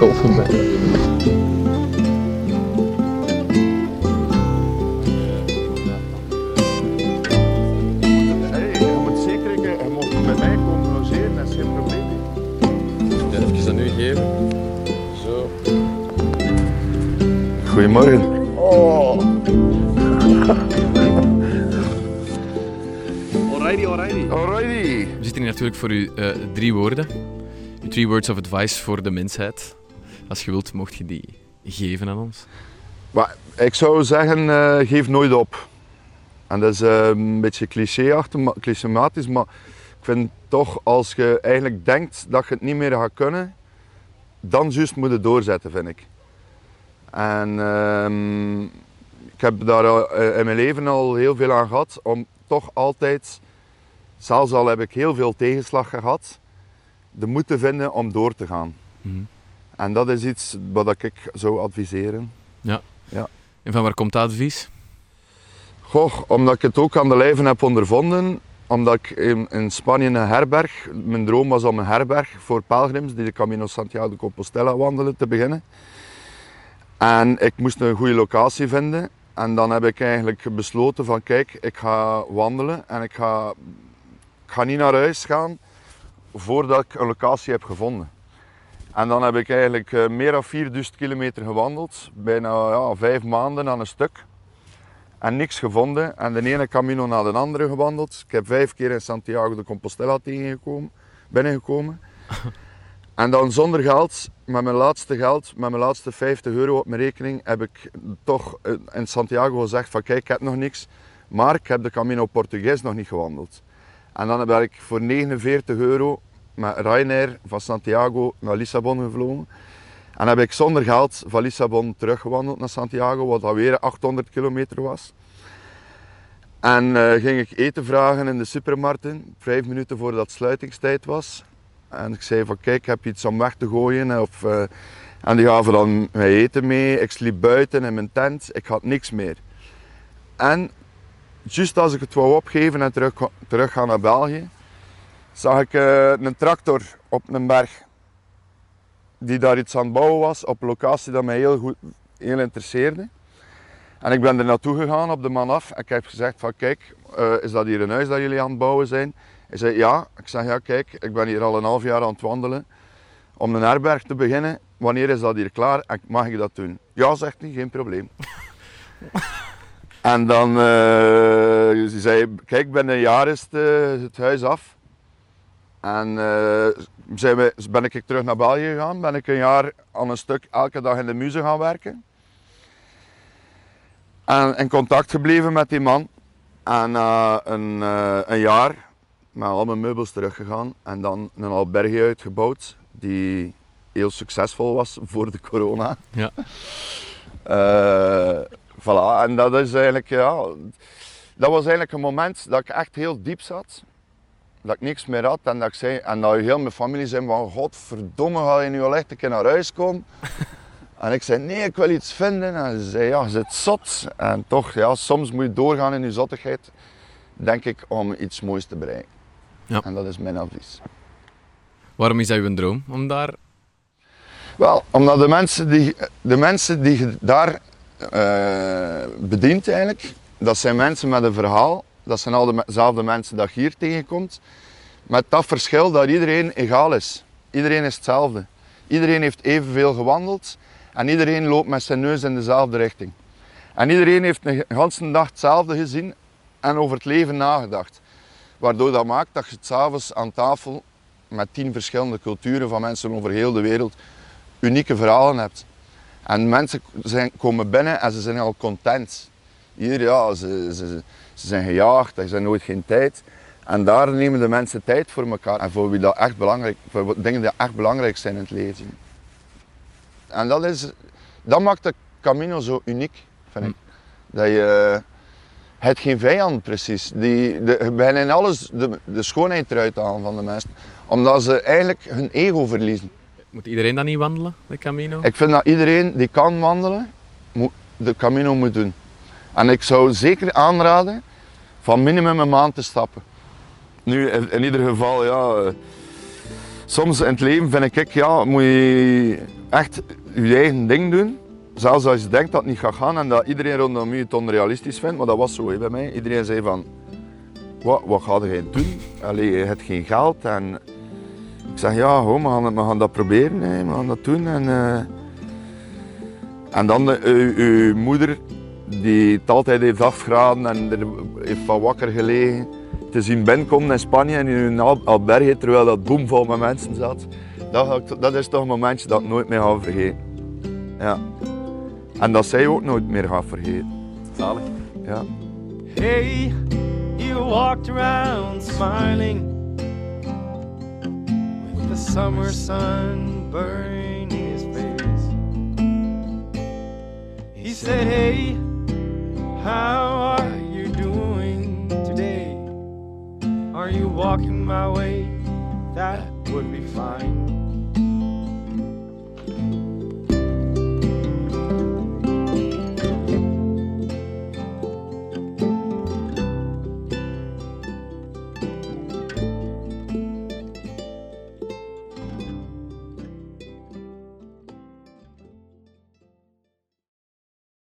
Ben. Hey, je moet zeker, je mag bij mij komen logeren, dat is geen probleem. Ja, even dat nu geven. Zo. Goedemorgen. Oh. Alrighty, alrighty. Alrighty. We zitten hier natuurlijk voor u eh, drie woorden. Uw three words of advice voor de mensheid. Als je wilt, mocht je die geven aan ons. Maar ik zou zeggen, eh, geef nooit op. En dat is eh, een beetje clichématisch, maar ik vind toch als je eigenlijk denkt dat je het niet meer gaat kunnen, dan juist moet je doorzetten, vind ik. En ehm, ik heb daar eh, in mijn leven al heel veel aan gehad om toch altijd, zelfs al heb ik heel veel tegenslag gehad, de moed te vinden om door te gaan. Mhm. En dat is iets wat ik zou adviseren. En van waar komt dat advies? Goh, omdat ik het ook aan de lijve heb ondervonden. Omdat ik in, in Spanje een herberg, mijn droom was om een herberg voor pelgrims die de Camino Santiago de Compostela wandelen te beginnen. En ik moest een goede locatie vinden. En dan heb ik eigenlijk besloten van kijk, ik ga wandelen en ik ga, ik ga niet naar huis gaan voordat ik een locatie heb gevonden. En dan heb ik eigenlijk eh, meer dan 4000 kilometer gewandeld, bijna ja, vijf maanden aan een stuk en niks gevonden. En de ene camino na de andere gewandeld. Ik heb vijf keer in Santiago de Compostela tegengekomen, binnengekomen. en dan zonder geld, met mijn laatste geld, met mijn laatste 50 euro op mijn rekening, heb ik toch eh, in Santiago gezegd van kijk, ik heb nog niks, maar ik heb de Camino Portugues nog niet gewandeld. En dan ben ik voor 49 euro met Ryanair van Santiago naar Lissabon gevlogen. En heb ik zonder geld van Lissabon teruggewandeld naar Santiago, wat alweer 800 kilometer was. En eh, ging ik eten vragen in de supermarkten, vijf minuten voordat sluitingstijd was. En ik zei van kijk, heb je iets om weg te gooien? Of, eh, en die gaven dan mij eten mee. Ik sliep buiten in mijn tent, ik had niks meer. En juist als ik het wou opgeven en terug, terug gaan naar België, zag ik eh, een tractor op een berg die daar iets aan het bouwen was op een locatie dat mij heel goed heel interesseerde. En ik ben er naartoe gegaan op de man af en ik heb gezegd van kijk, eh, is dat hier een huis dat jullie aan het bouwen zijn? Hij zei ja. Ik zeg ja kijk, ik ben hier al een half jaar aan het wandelen om een herberg te beginnen. Wanneer is dat hier klaar en mag ik dat doen? Ja, zegt hij, geen probleem. en dan eh, zei hij, kijk, binnen een jaar is het, het huis af. En zijn we, ben ik terug naar België gegaan. Ben ik een jaar aan een stuk elke dag in de muze gaan werken. En in contact gebleven met die man. En na een, eh, een jaar met al mijn meubels teruggegaan. En dan een albergje uitgebouwd. Die heel succesvol was voor de corona. Ja. Eh, voilà. En dat is eigenlijk, ja... Dat was eigenlijk een moment dat ik echt heel diep zat dat ik niks meer had en dat ik zei, en dat heel mijn familie zei van godverdomme ga je nu al echt een keer naar huis komen? en ik zei nee, ik wil iets vinden. En ze zei ja, je zit zot. En toch, ja, soms moet je doorgaan in je zottigheid, denk ik, om iets moois te bereiken. Ja. En dat is mijn advies. Waarom is dat uw droom? Om daar... Wel, omdat de mensen die, de mensen die je daar eh, bedient eigenlijk, dat zijn mensen met een verhaal. Dat zijn al dezelfde mensen dat je hier tegenkomt. Met dat verschil dat iedereen egaal is. Iedereen is hetzelfde. Iedereen heeft evenveel gewandeld en iedereen loopt met zijn neus in dezelfde richting. En iedereen heeft een hele dag hetzelfde gezien en over het leven nagedacht. Waardoor dat maakt dat je s'avonds aan tafel met tien verschillende culturen van mensen over heel de wereld unieke verhalen hebt. En mensen zijn, komen binnen en ze zijn al content. Hier, ja, ze, ze, ze zijn gejaagd, er zijn nooit geen tijd. En daar nemen de mensen tijd voor elkaar en voor, wie dat echt belangrijk, voor dingen die echt belangrijk zijn in het leven. En dat, is, dat maakt de Camino zo uniek, vind ik. Dat je, het geen vijand precies. Die, de, bijna in alles de, de schoonheid eruit halen van de mensen. Omdat ze eigenlijk hun ego verliezen. Moet iedereen dan niet wandelen, de Camino? Ik vind dat iedereen die kan wandelen, moet, de Camino moet doen. En ik zou zeker aanraden van minimum een maand te stappen. Nu, in, ieder geval, ja. eh, Soms in het leven vind ik, ja, moet je echt je eigen ding doen. Zelfs als je denkt dat het niet gaat gaan en dat iedereen rondom je het onrealistisch vindt, maar dat was zo bij mij. Iedereen zei van, wat, wat ga jij doen? Allee, je hebt geen geld. En ik zeg, ja, we, gaan, gaan dat proberen, we gaan dat doen. En, eh, en dan uw, uw moeder, die het altijd heeft afgeraden en er heeft van wakker gelegen, te zien binnenkomen in Spanje en in alberge, terwijl dat boomvol met mensen zat. Dat, ga ik- dat is toch een momentje dat ik nooit meer ga vergeten. Ja. En dat zij ook nooit meer gaat vergeten. Zalig. Ja. Hey, you walked around smiling with the summer sun burning his face. He said, Hey, how are you doing today? Are you walking my way? That would be fine.